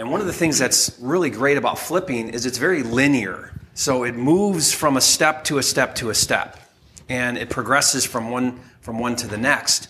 And one of the things that's really great about flipping is it's very linear. So it moves from a step to a step to a step, and it progresses from one from one to the next,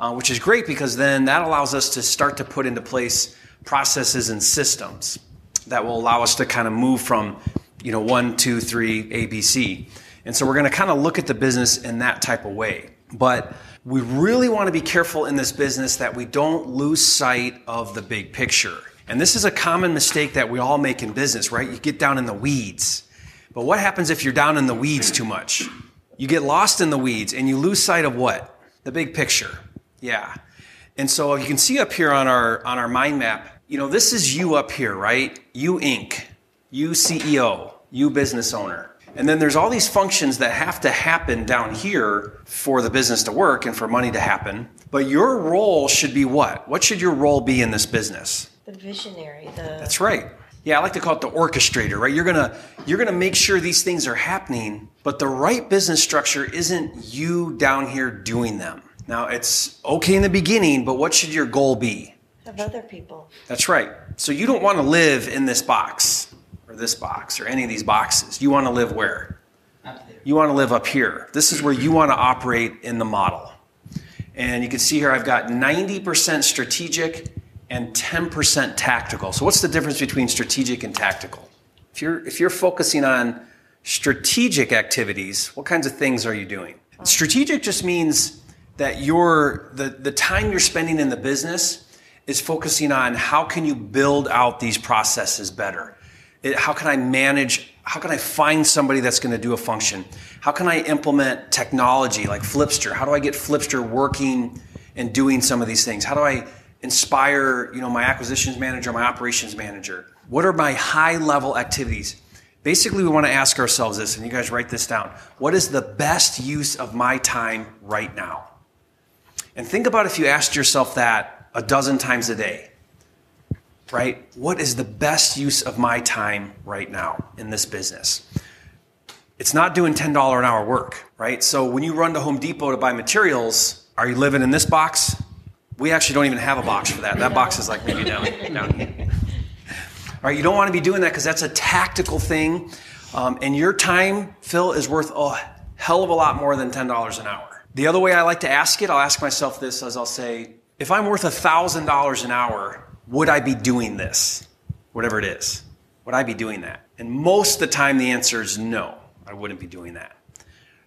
uh, which is great because then that allows us to start to put into place processes and systems that will allow us to kind of move from you know one, two, three, A, B, C. And so we're going to kind of look at the business in that type of way. But we really want to be careful in this business that we don't lose sight of the big picture. And this is a common mistake that we all make in business, right? You get down in the weeds. But what happens if you're down in the weeds too much? You get lost in the weeds and you lose sight of what? The big picture. Yeah. And so you can see up here on our on our mind map, you know, this is you up here, right? You Inc., you CEO, you business owner. And then there's all these functions that have to happen down here for the business to work and for money to happen. But your role should be what? What should your role be in this business? The visionary, the That's right. Yeah, I like to call it the orchestrator, right? You're gonna you're gonna make sure these things are happening, but the right business structure isn't you down here doing them. Now it's okay in the beginning, but what should your goal be? of other people. That's right. So you don't want to live in this box or this box or any of these boxes. You want to live where? Up there. You want to live up here. This is where you want to operate in the model. And you can see here I've got 90% strategic and 10% tactical. So what's the difference between strategic and tactical? If you're if you're focusing on strategic activities, what kinds of things are you doing? Strategic just means that you're the, the time you're spending in the business is focusing on how can you build out these processes better? It- how can I manage? How can I find somebody that's going to do a function? How can I implement technology like Flipster? How do I get Flipster working and doing some of these things? How do I inspire, you know, my acquisitions manager, my operations manager? What are my high level activities? Basically, we want to ask ourselves this, and you guys write this down. What is the best use of my time right now? And think about if you asked yourself that a dozen times a day, right? What is the best use of my time right now in this business? It's not doing $10 an hour work, right? So when you run to Home Depot to buy materials, are you living in this box? We actually don't even have a box for that. That box is like maybe down, down here. All right, you don't want to be doing that because that's a tactical thing. Um, and your time, Phil, is worth a hell of a lot more than $10 an hour. The other way I like to ask it, I'll ask myself this as I'll say, if I'm worth $1,000 an hour, would I be doing this? Whatever it is. Would I be doing that? And most of the time, the answer is no, I wouldn't be doing that.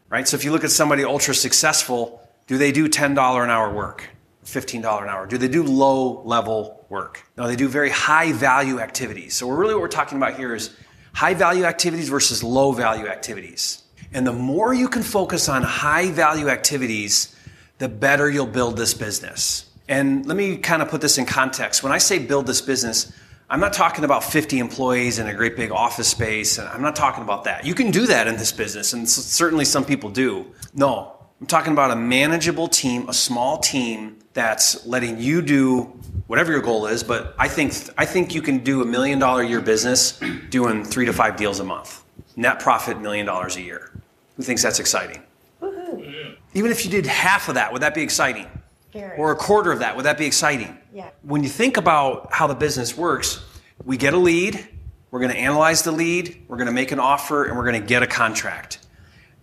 Right? So if you look at somebody ultra successful, do they do $10 an hour work? $15 an hour? Do they do low level work? No, they do very high value activities. So, really, what we're talking about here is high value activities versus low value activities. And the more you can focus on high value activities, the better you'll build this business. And let me kind of put this in context. When I say build this business, I'm not talking about 50 employees in a great big office space. And I'm not talking about that. You can do that in this business, and certainly some people do. No, I'm talking about a manageable team, a small team that's letting you do whatever your goal is. But I think I think you can do a million dollar a year business doing three to five deals a month, net profit million dollars a year. Who thinks that's exciting? Woohoo. Even if you did half of that, would that be exciting? Very. Or a quarter of that, would that be exciting? Yeah. When you think about how the business works, we get a lead, we're going to analyze the lead, we're going to make an offer, and we're going to get a contract.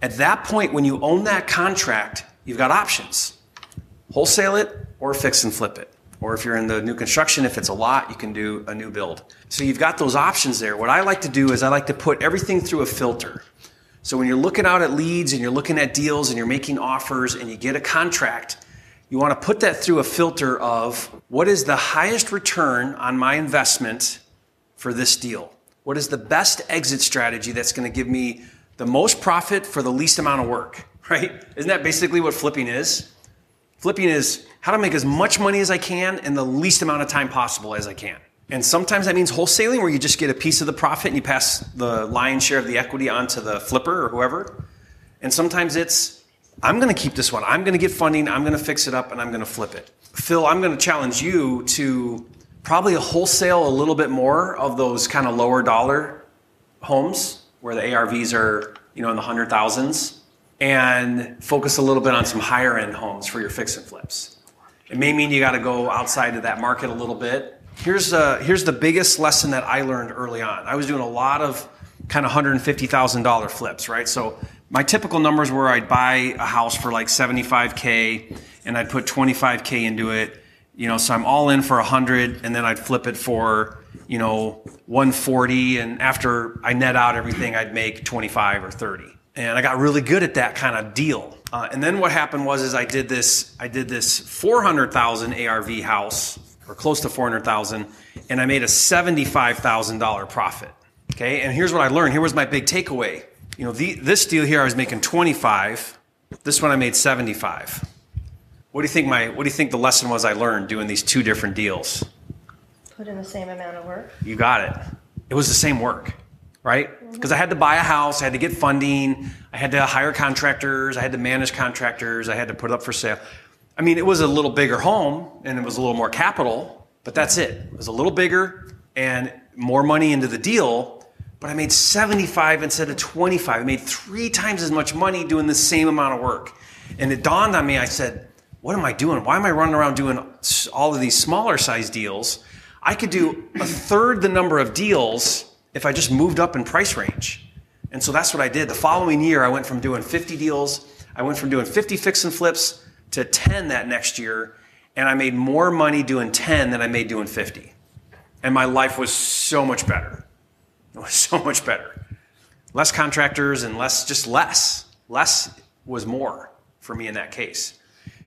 At that point, when you own that contract, you've got options wholesale it or fix and flip it. Or if you're in the new construction, if it's a lot, you can do a new build. So you've got those options there. What I like to do is I like to put everything through a filter. So when you're looking out at leads and you're looking at deals and you're making offers and you get a contract, you want to put that through a filter of what is the highest return on my investment for this deal? What is the best exit strategy that's going to give me the most profit for the least amount of work, right? Isn't that basically what flipping is? Flipping is how to make as much money as I can in the least amount of time possible as I can. And sometimes that means wholesaling, where you just get a piece of the profit and you pass the lion's share of the equity onto the flipper or whoever. And sometimes it's, I'm going to keep this one. I'm going to get funding. I'm going to fix it up and I'm going to flip it. Phil, I'm going to challenge you to probably wholesale a little bit more of those kind of lower dollar homes where the ARVs are, you know, in the hundred thousands and focus a little bit on some higher end homes for your fix and flips. It may mean you got to go outside of that market a little bit, here's uh, here's the biggest lesson that I learned early on. I was doing a lot of kind of hundred and fifty thousand dollar flips, right? So my typical numbers were I'd buy a house for like seventy five k, and I'd put twenty five k into it. You know, so I'm all in for hundred, and then I'd flip it for you know 140, and after I net out everything, I'd make 25 or 30. And I got really good at that kind of deal. Uh, and then what happened was is I did this I did this 400,000 ARV house or close to 400,000 and I made a $75,000 profit. Okay? And here's what I learned. Here was my big takeaway. You know, the, this deal here I was making 25. This one I made 75. What do you think my what do you think the lesson was I learned doing these two different deals? Put in the same amount of work. You got it. It was the same work, right? Mm-hmm. Because I had to buy a house, I had to get funding, I had to hire contractors, I had to manage contractors, I had to put it up for sale. I mean, it was a little bigger home and it was a little more capital, but that's it. It was a little bigger and more money into the deal, but I made 75 instead of 25. I made three times as much money doing the same amount of work. And it dawned on me, I said, what am I doing? Why am I running around doing all of these smaller size deals? I could do a third the number of deals if I just moved up in price range. And so that's what I did. The following year, I went from doing 50 deals, I went from doing 50 fix and flips to 10 that next year, and I made more money doing 10 than I made doing 50. And my life was so much better. It was so much better. Less contractors and less, just less. Less was more for me in that case.